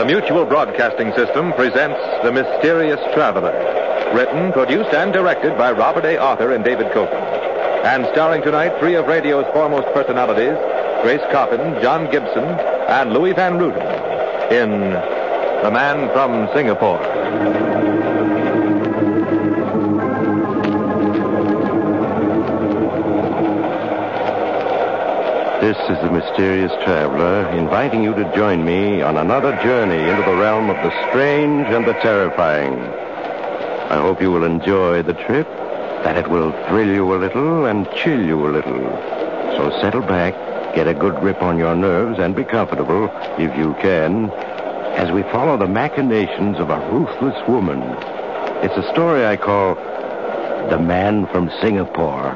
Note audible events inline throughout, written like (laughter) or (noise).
The Mutual Broadcasting System presents The Mysterious Traveler. Written, produced, and directed by Robert A. Arthur and David Copeland. And starring tonight three of radio's foremost personalities Grace Coppin, John Gibson, and Louis Van Rooten in The Man from Singapore. This is the mysterious traveler inviting you to join me on another journey into the realm of the strange and the terrifying. I hope you will enjoy the trip, that it will thrill you a little and chill you a little. So settle back, get a good grip on your nerves, and be comfortable, if you can, as we follow the machinations of a ruthless woman. It's a story I call The Man from Singapore.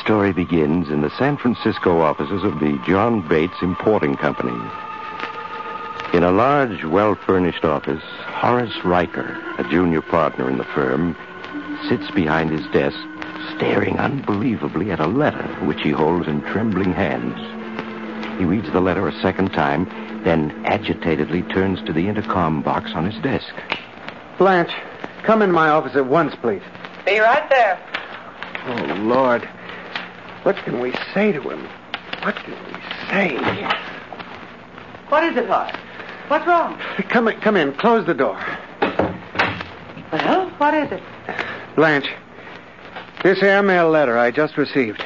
Story begins in the San Francisco offices of the John Bates Importing Company. In a large, well furnished office, Horace Riker, a junior partner in the firm, sits behind his desk, staring unbelievably at a letter which he holds in trembling hands. He reads the letter a second time, then agitatedly turns to the intercom box on his desk. Blanche, come in my office at once, please. Be right there. Oh, Lord. What can we say to him? What can we say? What is it, Horace? What's wrong? Come in, come in. Close the door. Well, what is it? Blanche, this airmail letter I just received.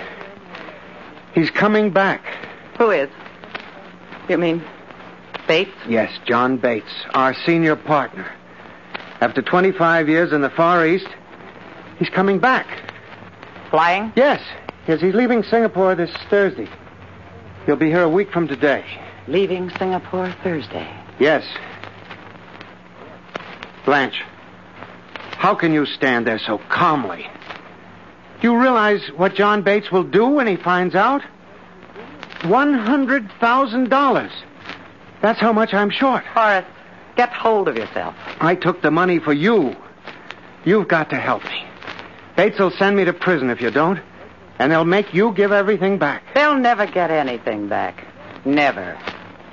He's coming back. Who is? You mean Bates? Yes, John Bates, our senior partner. After 25 years in the Far East, he's coming back. Flying? Yes, yes, he's leaving Singapore this Thursday. He'll be here a week from today. Leaving Singapore Thursday. Yes. Blanche, how can you stand there so calmly? Do you realize what John Bates will do when he finds out? $100,000. That's how much I'm short. Horace, get hold of yourself. I took the money for you. You've got to help me. Bates will send me to prison if you don't, and they'll make you give everything back. They'll never get anything back. Never.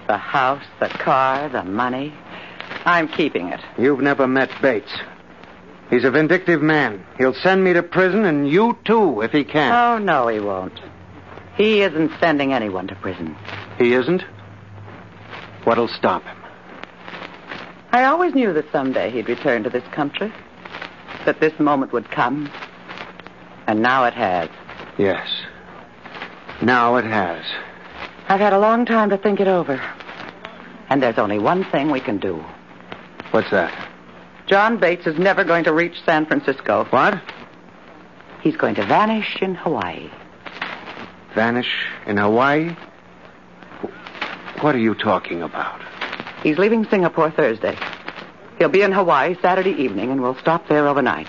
The house, the car, the money. I'm keeping it. You've never met Bates. He's a vindictive man. He'll send me to prison, and you too, if he can. Oh, no, he won't. He isn't sending anyone to prison. He isn't? What'll stop him? I always knew that someday he'd return to this country. That this moment would come. And now it has. Yes. Now it has. I've had a long time to think it over. And there's only one thing we can do. What's that? John Bates is never going to reach San Francisco. What? He's going to vanish in Hawaii. Vanish in Hawaii? What are you talking about? He's leaving Singapore Thursday. He'll be in Hawaii Saturday evening, and we'll stop there overnight.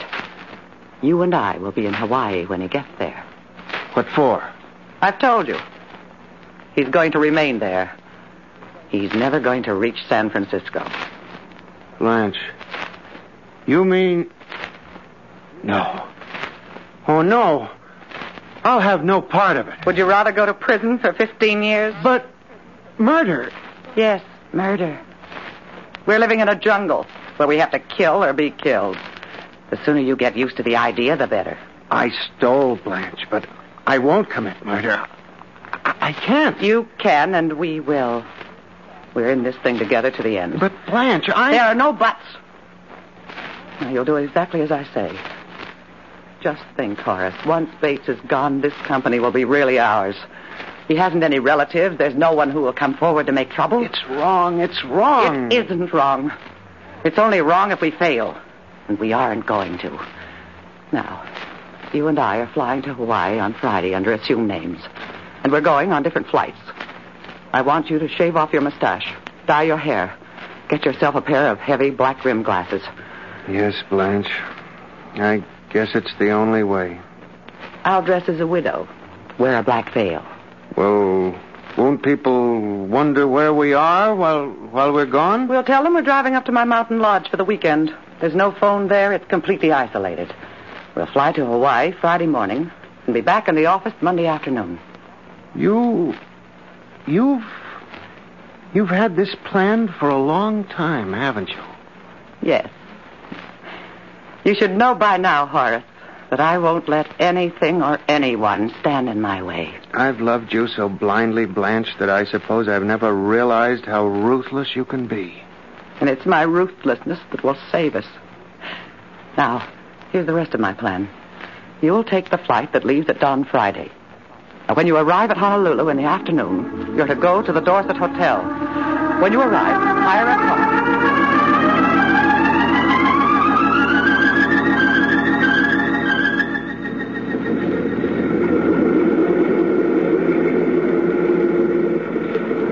You and I will be in Hawaii when he gets there. What for? I've told you. He's going to remain there. He's never going to reach San Francisco. Blanche, you mean. No. Oh, no. I'll have no part of it. Would you rather go to prison for 15 years? But murder. Yes, murder. We're living in a jungle where we have to kill or be killed. The sooner you get used to the idea, the better. I stole Blanche, but I won't commit murder. I, I can't. You can, and we will. We're in this thing together to the end. But Blanche, I. There are no buts. Now, you'll do exactly as I say. Just think, Horace. Once Bates is gone, this company will be really ours. He hasn't any relatives. There's no one who will come forward to make trouble. It's wrong. It's wrong. It isn't wrong. It's only wrong if we fail. And we aren't going to. Now, you and I are flying to Hawaii on Friday under assumed names. And we're going on different flights. I want you to shave off your mustache, dye your hair, get yourself a pair of heavy black rimmed glasses. Yes, Blanche. I guess it's the only way. I'll dress as a widow, wear a black veil. Well, won't people wonder where we are while while we're gone? We'll tell them we're driving up to my mountain lodge for the weekend. There's no phone there. It's completely isolated. We'll fly to Hawaii Friday morning and be back in the office Monday afternoon. You, you've, you've had this planned for a long time, haven't you? Yes. You should know by now, Horace, that I won't let anything or anyone stand in my way. I've loved you so blindly, Blanche, that I suppose I've never realized how ruthless you can be. And it's my ruthlessness that will save us. Now, here's the rest of my plan. You'll take the flight that leaves at dawn Friday. Now, when you arrive at Honolulu in the afternoon, you're to go to the Dorset Hotel. When you arrive, hire a car.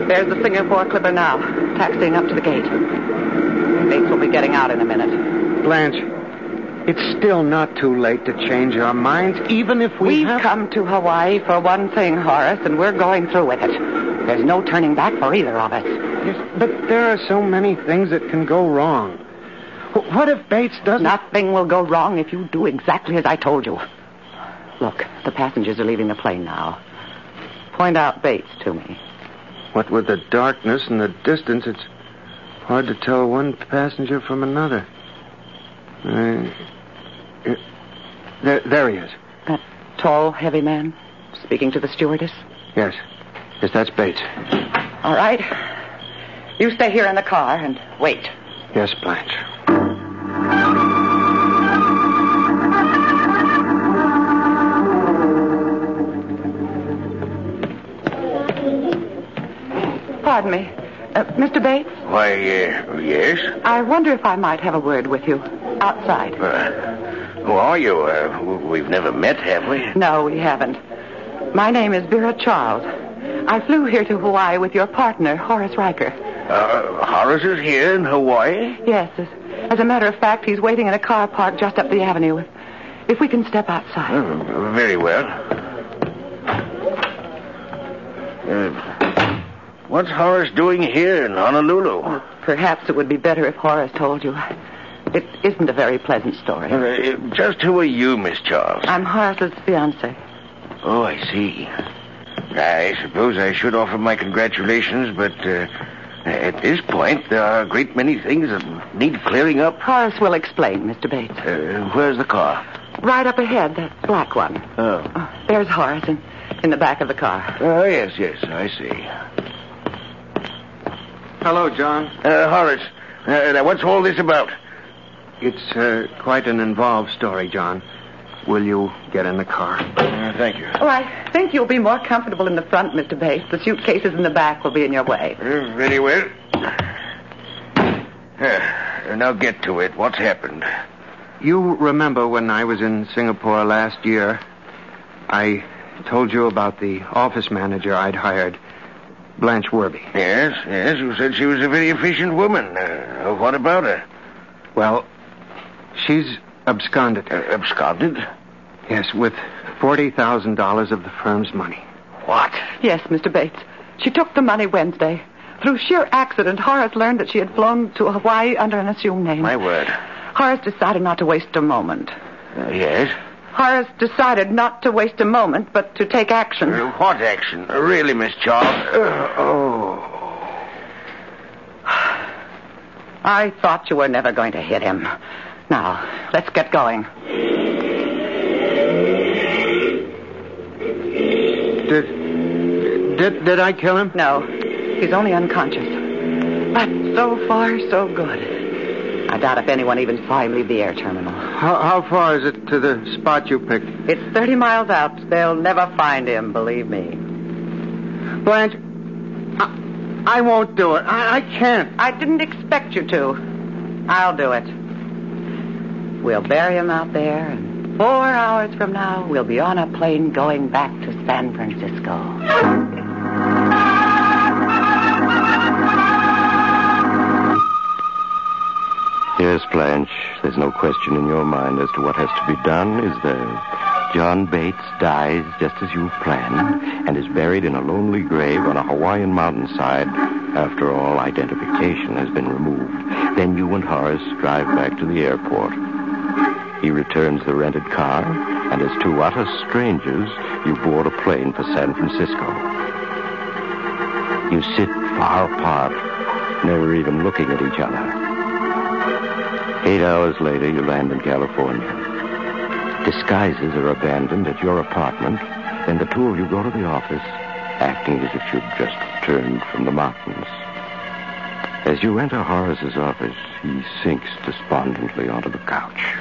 There's the Singapore Clipper now, taxiing up to the gate. Bates will be getting out in a minute. Blanche, it's still not too late to change our minds, even if we We've have... come to Hawaii for one thing, Horace, and we're going through with it. There's no turning back for either of us. Yes, but there are so many things that can go wrong. What if Bates doesn't... Nothing will go wrong if you do exactly as I told you. Look, the passengers are leaving the plane now. Point out Bates to me. What with the darkness and the distance, it's hard to tell one passenger from another. Uh, uh, there, there he is. That tall, heavy man speaking to the stewardess. Yes. Yes, that's Bates. All right. You stay here in the car and wait. Yes, Blanche. Pardon me. Uh, Mr. Bates, Why, uh, yes? I wonder if I might have a word with you outside. Uh, who are you? Uh, we've never met, have we? No, we haven't. My name is Vera Charles. I flew here to Hawaii with your partner, Horace Riker. Uh, Horace is here in Hawaii? Yes, as, a matter of fact, he's waiting in a car park just up the avenue. If, we can step outside. Oh, very well. Uh, what's Horace doing here in Honolulu? Perhaps it would be better if Horace told you. It isn't a very pleasant story. Uh, just who are you, Miss Charles? I'm Horace's fiancée. Oh, I see. I suppose I should offer my congratulations, but uh, at this point, there are a great many things that need clearing up. Horace will explain, Mr. Bates. Uh, where's the car? Right up ahead, that black one. Oh. Oh, there's Horace in, in the back of the car. Oh, yes, yes, I see. Hello, John. Uh, Horace, uh, what's all this about? It's uh, quite an involved story, John. Will you get in the car? Uh, thank you. Oh, I think you'll be more comfortable in the front, Mr. Bates. The suitcases in the back will be in your way. Uh, very well. Uh, now get to it. What's happened? You remember when I was in Singapore last year, I told you about the office manager I'd hired, Blanche Werby. Yes, yes, you said she was a very efficient woman. Uh, what about her? Well, she's absconded. Uh, absconded? Yes, with $40,000 of the firm's money. What? Yes, Mr. Bates. She took the money Wednesday. Through sheer accident, Horace learned that she had flown to Hawaii under an assumed name. My word. Horace decided not to waste a moment. Uh, yes? Horace decided not to waste a moment, but to take action. Uh, what action? Uh, really, Miss Charles? Uh, oh. I thought you were never going to hit him. Now, let's get going. Did, did, did I kill him? No, he's only unconscious. But so far, so good. I doubt if anyone even saw him leave the air terminal. How, how far is it to the spot you picked? It's 30 miles out. They'll never find him, believe me. Blanche, I, I won't do it. I, I can't. I didn't expect you to. I'll do it. We'll bury him out there, and four hours from now, we'll be on a plane going back to San Francisco. Yes, Blanche, there's no question in your mind as to what has to be done, is there? John Bates dies just as you've planned and is buried in a lonely grave on a Hawaiian mountainside after all identification has been removed. Then you and Horace drive back to the airport. He returns the rented car, and as two utter strangers, you board a plane for San Francisco. You sit far apart, never even looking at each other. Eight hours later, you land in California. Disguises are abandoned at your apartment, and the two of you go to the office, acting as if you'd just returned from the mountains. As you enter Horace's office, he sinks despondently onto the couch.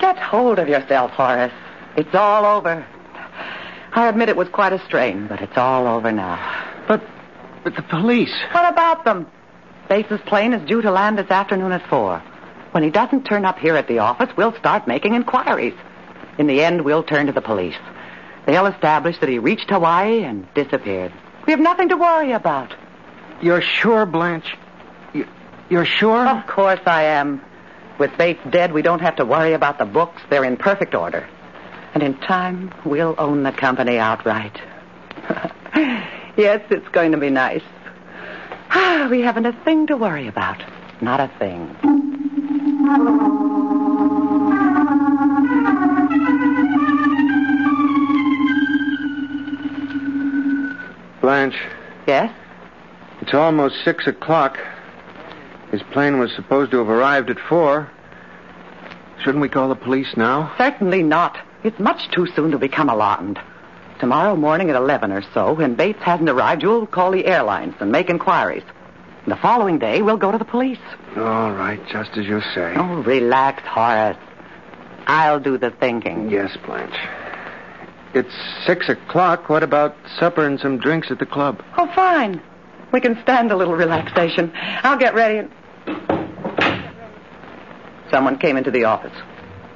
Get hold of yourself, Horace. It's all over. I admit it was quite a strain, but it's all over now. But, but the police. What about them? Bates's plane is due to land this afternoon at four. When he doesn't turn up here at the office, we'll start making inquiries. In the end, we'll turn to the police. They'll establish that he reached Hawaii and disappeared. We have nothing to worry about. You're sure, Blanche? You're sure? Of course I am. With Bates dead, we don't have to worry about the books. They're in perfect order. And in time, we'll own the company outright. (laughs) yes, it's going to be nice. (sighs) we haven't a thing to worry about. Not a thing. Blanche. Yes? It's almost six o'clock. His plane was supposed to have arrived at four. Shouldn't we call the police now? Certainly not. It's much too soon to become alarmed. Tomorrow morning at 11 or so, when Bates hasn't arrived, you'll call the airlines and make inquiries. The following day, we'll go to the police. All right, just as you say. Oh, relax, Horace. I'll do the thinking. Yes, Blanche. It's six o'clock. What about supper and some drinks at the club? Oh, fine. We can stand a little relaxation. I'll get ready and. Someone came into the office.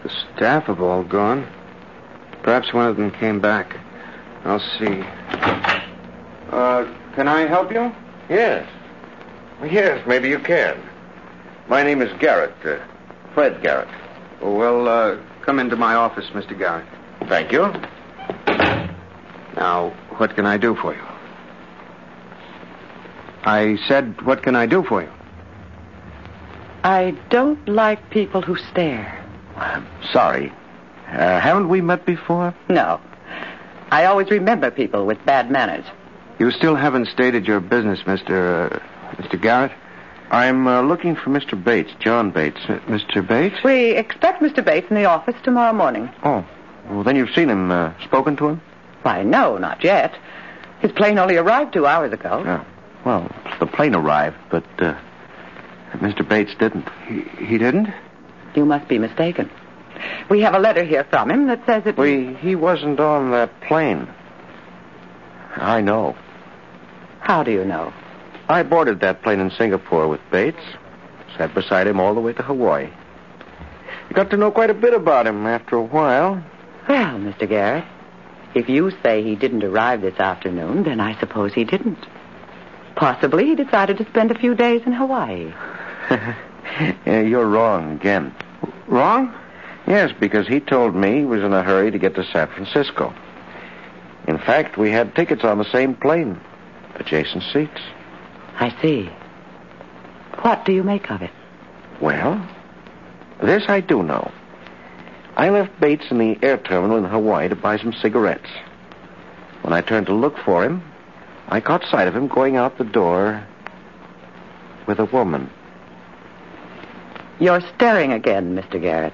The staff have all gone. Perhaps one of them came back. I'll see. Uh, can I help you? Yes. Yes, maybe you can. My name is Garrett, uh, Fred Garrett. Oh, well, uh, come into my office, Mr. Garrett. Thank you. Now, what can I do for you? I said, what can I do for you? I don't like people who stare. I'm sorry. Uh, haven't we met before? No. I always remember people with bad manners. You still haven't stated your business, Mr. Uh, Mr. Garrett? I'm uh, looking for Mr. Bates, John Bates. Uh, Mr. Bates? We expect Mr. Bates in the office tomorrow morning. Oh. Well, then you've seen him, uh, spoken to him? Why, no, not yet. His plane only arrived two hours ago. Yeah. Well, the plane arrived, but uh, Mr. Bates didn't. He, he didn't? You must be mistaken. We have a letter here from him that says it. We, he wasn't on that plane. I know. How do you know? I boarded that plane in Singapore with Bates. Sat beside him all the way to Hawaii. You got to know quite a bit about him after a while. Well, Mr. Garrett, if you say he didn't arrive this afternoon, then I suppose he didn't. Possibly he decided to spend a few days in Hawaii. (laughs) yeah, you're wrong again. Wrong? Yes, because he told me he was in a hurry to get to San Francisco. In fact, we had tickets on the same plane, adjacent seats. I see. What do you make of it? Well, this I do know. I left Bates in the air terminal in Hawaii to buy some cigarettes. When I turned to look for him, I caught sight of him going out the door with a woman. You're staring again, Mr. Garrett.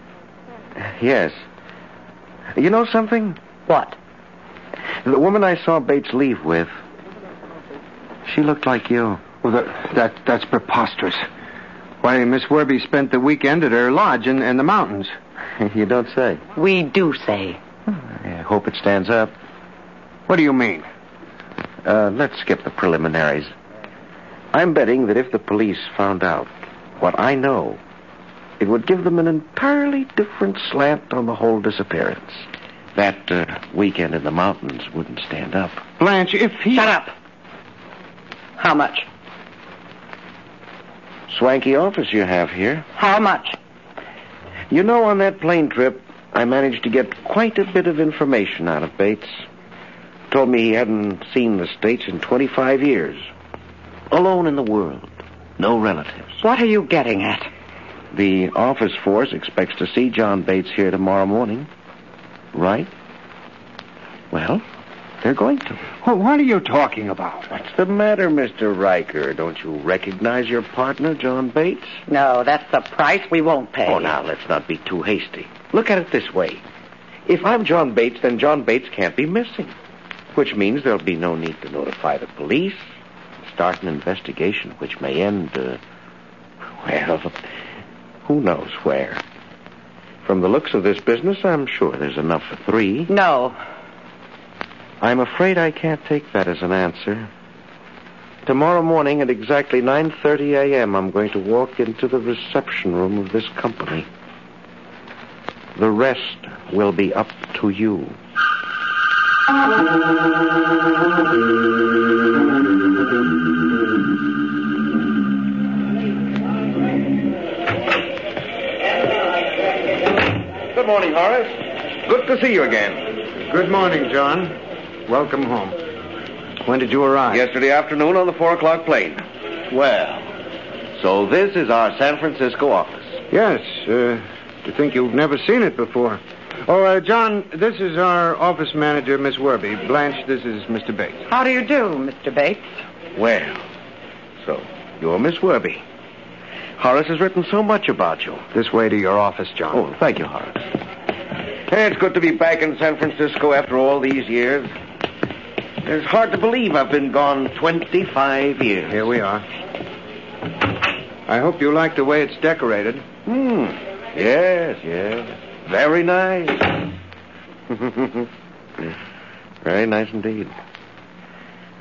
Yes. You know something? What? The woman I saw Bates leave with, she looked like you. Well, that, that that's preposterous. Why, Miss Werby spent the weekend at her lodge in, in the mountains. (laughs) you don't say. We do say. I hope it stands up. What do you mean? Uh, let's skip the preliminaries. I'm betting that if the police found out what I know, it would give them an entirely different slant on the whole disappearance. That uh, weekend in the mountains wouldn't stand up. Blanche, if he. Shut up. How much? Swanky office you have here. How much? You know, on that plane trip, I managed to get quite a bit of information out of Bates. Told me he hadn't seen the States in 25 years. Alone in the world. No relatives. What are you getting at? The office force expects to see John Bates here tomorrow morning. Right? Well, they're going to. Well, what are you talking about? What's the matter, Mr. Riker? Don't you recognize your partner, John Bates? No, that's the price we won't pay. Oh, now, let's not be too hasty. Look at it this way. If I'm John Bates, then John Bates can't be missing. Which means there'll be no need to notify the police, start an investigation which may end, uh, well, who knows where. From the looks of this business, I'm sure there's enough for three. No. I'm afraid I can't take that as an answer. Tomorrow morning at exactly 9:30 a.m., I'm going to walk into the reception room of this company. The rest will be up to you. Good morning, Horace. Good to see you again. Good morning, John. Welcome home. When did you arrive? Yesterday afternoon on the four o'clock plane. Well, so this is our San Francisco office. Yes. Uh, to think you've never seen it before. Oh, uh, John, this is our office manager, Miss Werby. Blanche, this is Mr. Bates. How do you do, Mr. Bates? Well, so you're Miss Werby. Horace has written so much about you. This way to your office, John. Oh, thank you, Horace. Hey, it's good to be back in San Francisco after all these years. It's hard to believe I've been gone 25 years. Here we are. I hope you like the way it's decorated. Hmm. Yes, yes. Very nice. (laughs) Very nice indeed.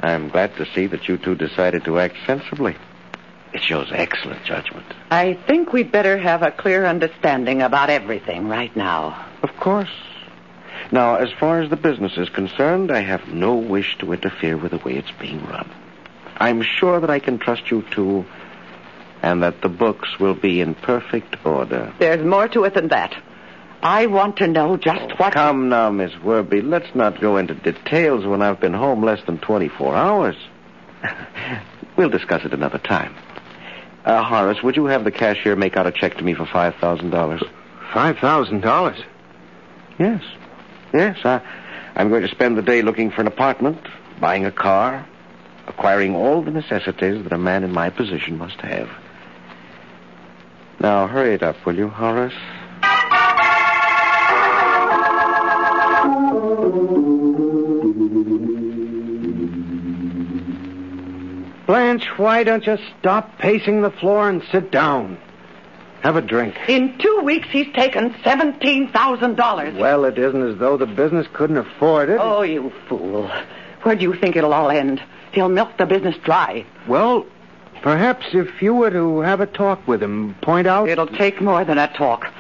I'm glad to see that you two decided to act sensibly. It shows excellent judgment. I think we'd better have a clear understanding about everything right now. Of course. Now, as far as the business is concerned, I have no wish to interfere with the way it's being run. I'm sure that I can trust you two, and that the books will be in perfect order. There's more to it than that. I want to know just what. Come now, Miss Werby. Let's not go into details when I've been home less than 24 hours. (laughs) we'll discuss it another time. Uh, Horace, would you have the cashier make out a check to me for $5,000? $5,000? Yes. Yes, I, I'm going to spend the day looking for an apartment, buying a car, acquiring all the necessities that a man in my position must have. Now, hurry it up, will you, Horace? Blanche, why don't you stop pacing the floor and sit down? Have a drink. In two weeks, he's taken $17,000. Well, it isn't as though the business couldn't afford it. Oh, you fool. Where do you think it'll all end? He'll milk the business dry. Well, perhaps if you were to have a talk with him, point out. It'll take more than a talk.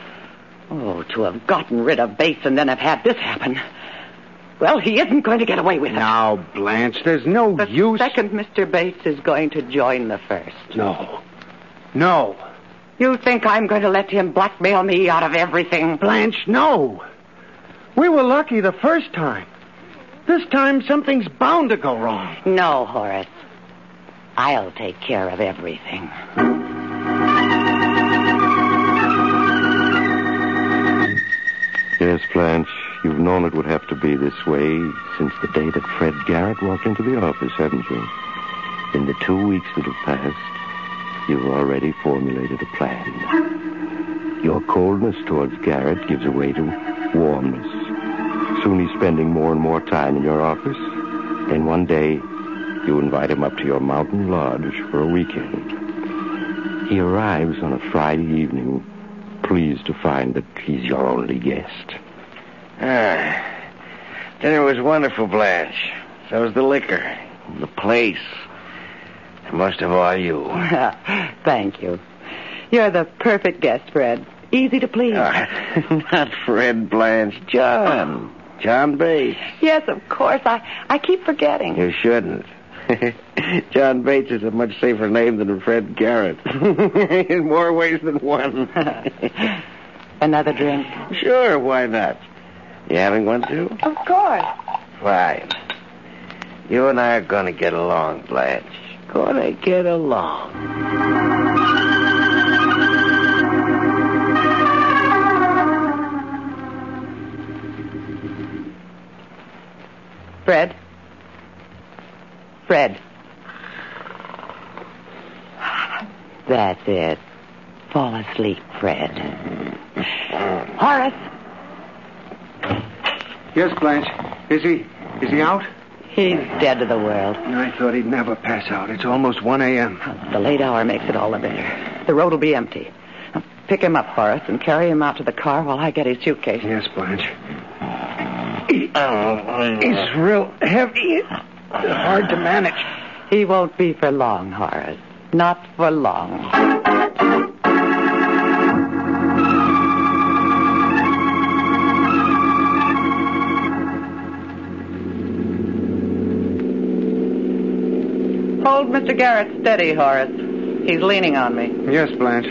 Oh, to have gotten rid of Bates and then have had this happen. Well, he isn't going to get away with it. Now, Blanche, there's no the use. second Mr. Bates is going to join the first. No. No. You think I'm going to let him blackmail me out of everything? Blanche, no. We were lucky the first time. This time, something's bound to go wrong. No, Horace. I'll take care of everything. Yes, Blanche, you've known it would have to be this way since the day that Fred Garrett walked into the office, haven't you? In the two weeks that have passed, you've already formulated a plan. Your coldness towards Garrett gives way to warmness. Soon he's spending more and more time in your office. Then one day, you invite him up to your mountain lodge for a weekend. He arrives on a Friday evening, pleased to find that he's your only guest. Ah, dinner was wonderful, Blanche. So was the liquor, the place, and most of all you. (laughs) Thank you. You're the perfect guest, Fred. Easy to please. Ah, not Fred Blanche, John. John Bates. Yes, of course. I, I keep forgetting. You shouldn't. (laughs) John Bates is a much safer name than Fred Garrett. (laughs) In more ways than one. Another drink? sure, why not? You having one too? Of course. Fine. You and I are going to get along, Blanche. Going to get along. Fred? Fred. That's it. Fall asleep, Fred. Horace. Yes, Blanche. Is he? Is he out? He's dead to the world. I thought he'd never pass out. It's almost 1 a.m. The late hour makes it all the better. The road will be empty. Now, pick him up, Horace, and carry him out to the car while I get his suitcase. Yes, Blanche. He, he's real heavy. Hard to manage. He won't be for long, Horace. Not for long. Hold Mr. Garrett steady, Horace. He's leaning on me. Yes, Blanche.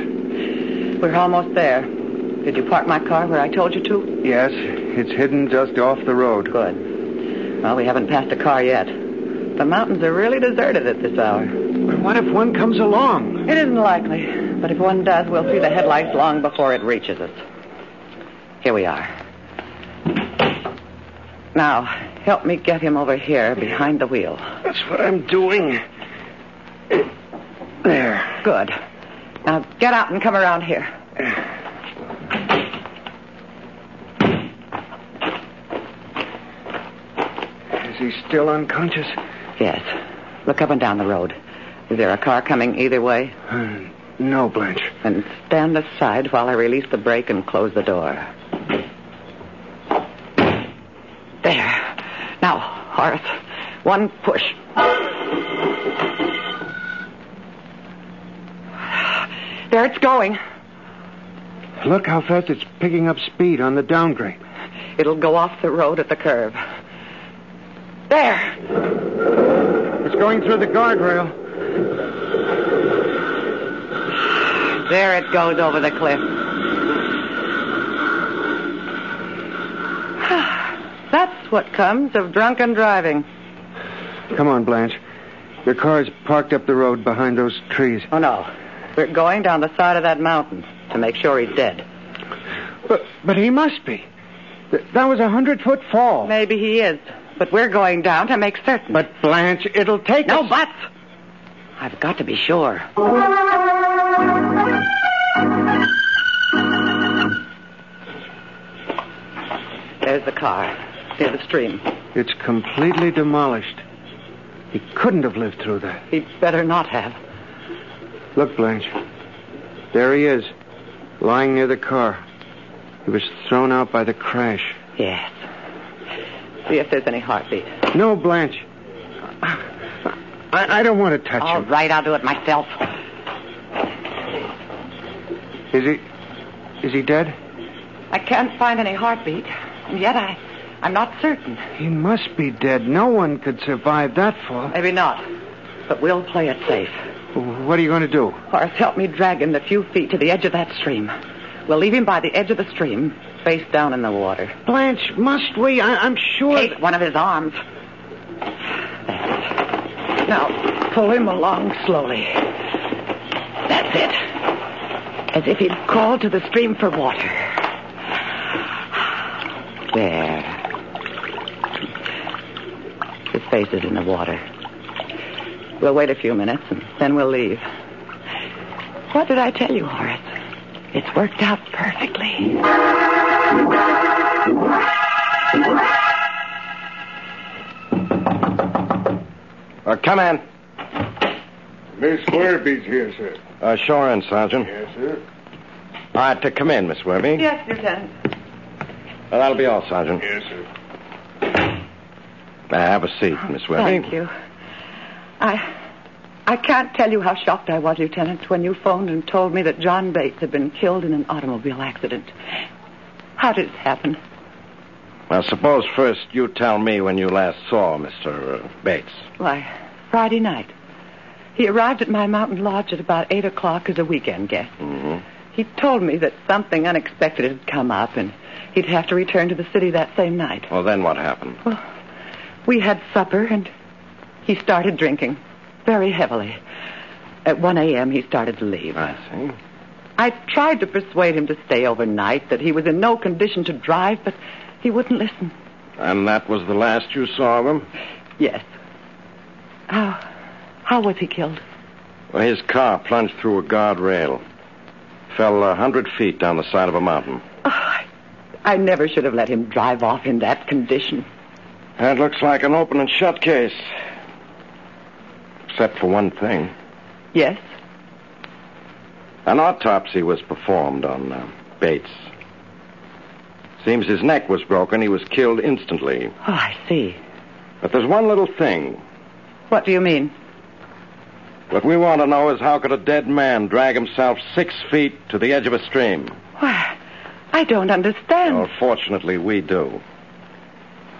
We're almost there. Did you park my car where I told you to? Yes, it's hidden just off the road. Good. Well, we haven't passed a car yet. The mountains are really deserted at this hour. But what if one comes along? It isn't likely, but if one does, we'll see the headlights long before it reaches us. Here we are. Now, help me get him over here behind the wheel. That's what I'm doing. There. Good. Now, get out and come around here. Is he still unconscious? Yes. Look up and down the road. Is there a car coming either way? Uh, no, Blanche. And stand aside while I release the brake and close the door. There. Now, Horace, one push. There it's going. Look how fast it's picking up speed on the downgrade. It'll go off the road at the curve. There. It's going through the guardrail. There it goes over the cliff. (sighs) That's what comes of drunken driving. Come on, Blanche. Your car's parked up the road behind those trees. Oh, no. We're going down the side of that mountain to make sure he's dead. But, but he must be. That was a hundred foot fall. Maybe he is, but we're going down to make certain. But Blanche, it'll take no us. buts. I've got to be sure. There's the car near the stream. It's completely demolished. He couldn't have lived through that. He'd better not have. Look, Blanche. There he is, lying near the car. He was thrown out by the crash. Yes. See if there's any heartbeat. No, Blanche. I, I don't want to touch All him. All right, I'll do it myself. Is he? Is he dead? I can't find any heartbeat, and yet I, I'm not certain. He must be dead. No one could survive that fall. Maybe not, but we'll play it safe. What are you going to do? Horace, help me drag him the few feet to the edge of that stream. We'll leave him by the edge of the stream, face down in the water. Blanche, must we? I, I'm sure. Take one of his arms. That's it. Now, pull him along slowly. That's it. As if he'd crawled to the stream for water. There. His face is in the water. We'll wait a few minutes and then we'll leave. What did I tell you, Horace? It's worked out perfectly. Uh, come in. Miss Werby's here, sir. Uh, sure in, Sergeant. Yes, sir. All right, to come in, Miss Werby. Yes, Lieutenant. Uh, that'll be all, Sergeant. Yes, sir. Uh, have a seat, Miss Werby. Thank you. I I can't tell you how shocked I was, Lieutenant, when you phoned and told me that John Bates had been killed in an automobile accident. How did it happen? Well, suppose first you tell me when you last saw Mr. Uh, Bates. Why, Friday night. He arrived at my mountain lodge at about 8 o'clock as a weekend guest. Mm-hmm. He told me that something unexpected had come up and he'd have to return to the city that same night. Well, then what happened? Well, we had supper and he started drinking very heavily. At 1 a.m., he started to leave. I see. I tried to persuade him to stay overnight, that he was in no condition to drive, but he wouldn't listen. And that was the last you saw of him? Yes. How, how was he killed? Well, his car plunged through a guardrail. Fell a hundred feet down the side of a mountain. Oh, I, I never should have let him drive off in that condition. That looks like an open and shut case. Except for one thing. Yes? An autopsy was performed on uh, Bates. Seems his neck was broken. He was killed instantly. Oh, I see. But there's one little thing. What do you mean? What we want to know is how could a dead man drag himself six feet to the edge of a stream? Why, I don't understand. Well, fortunately, we do.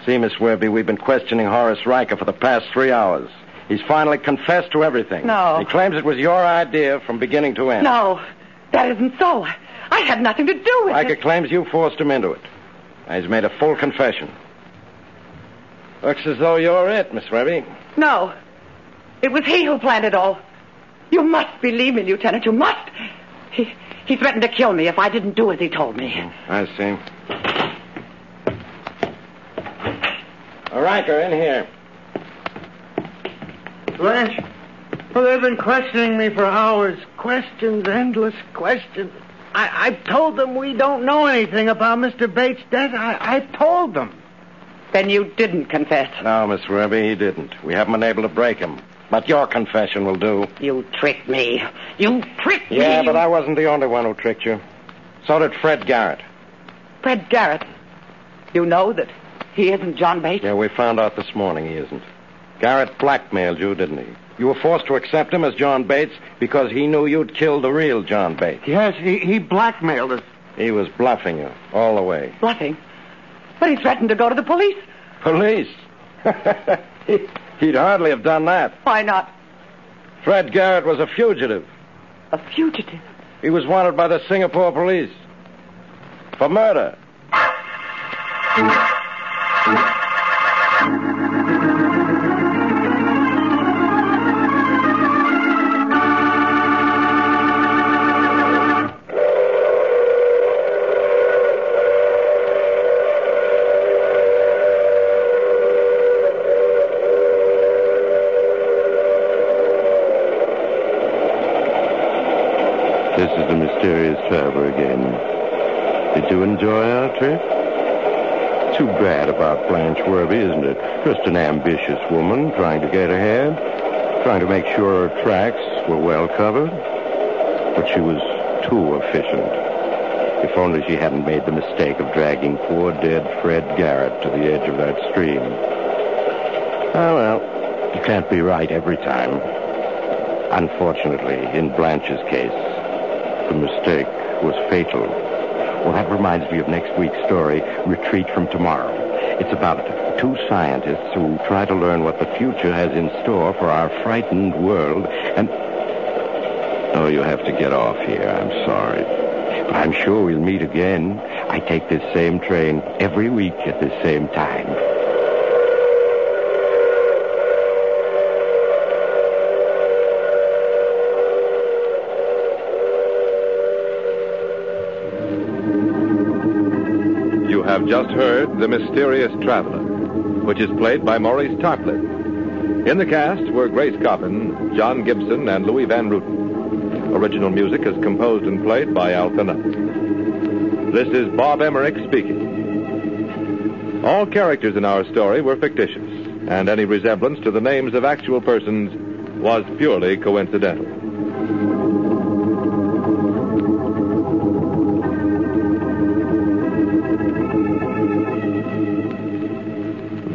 See, Miss Werby, we've been questioning Horace Riker for the past three hours. He's finally confessed to everything. No. He claims it was your idea from beginning to end. No, that isn't so. I, had nothing to do with Riker it. Riker claims you forced him into it. He's made a full confession. Looks as though you're it, Miss Werby. No. It was he who planned it all. You must believe me, Lieutenant. You must. He, he threatened to kill me if I didn't do as he told me. Mm-hmm. I see. Uh, Riker, in here. Blanche? Well, they've been questioning me for hours. Questions, endless questions. I, I've told them we don't know anything about Mr. Bates' death. I, I've told them. Then you didn't confess. No, Miss Werby, he didn't. We haven't been able to break him. But your confession will do. You tricked me. You tricked me. Yeah, but I wasn't the only one who tricked you. So did Fred Garrett. Fred Garrett. You know that he isn't John Bates? Yeah, we found out this morning he isn't. Garrett blackmailed you, didn't he? You were forced to accept him as John Bates because he knew you'd killed the real John Bates. Yes, he, he blackmailed us. He was bluffing you all the way. Bluffing. But he threatened to go to the police. Police? (laughs) He- He'd hardly have done that. Why not? Fred Garrett was a fugitive. A fugitive. He was wanted by the Singapore police for murder. Is the mysterious traveler again. Did you enjoy our trip? Too bad about Blanche Werby, isn't it? Just an ambitious woman trying to get ahead, trying to make sure her tracks were well covered. But she was too efficient. If only she hadn't made the mistake of dragging poor dead Fred Garrett to the edge of that stream. Ah, well, you can't be right every time. Unfortunately, in Blanche's case, the mistake was fatal. Well, that reminds me of next week's story, Retreat from Tomorrow. It's about two scientists who try to learn what the future has in store for our frightened world, and... Oh, you have to get off here. I'm sorry. But I'm sure we'll meet again. I take this same train every week at this same time. Just heard The Mysterious Traveler, which is played by Maurice Tarplin. In the cast were Grace Coppin, John Gibson, and Louis Van Rooten. Original music is composed and played by Al Canutt. This is Bob Emmerich speaking. All characters in our story were fictitious, and any resemblance to the names of actual persons was purely coincidental.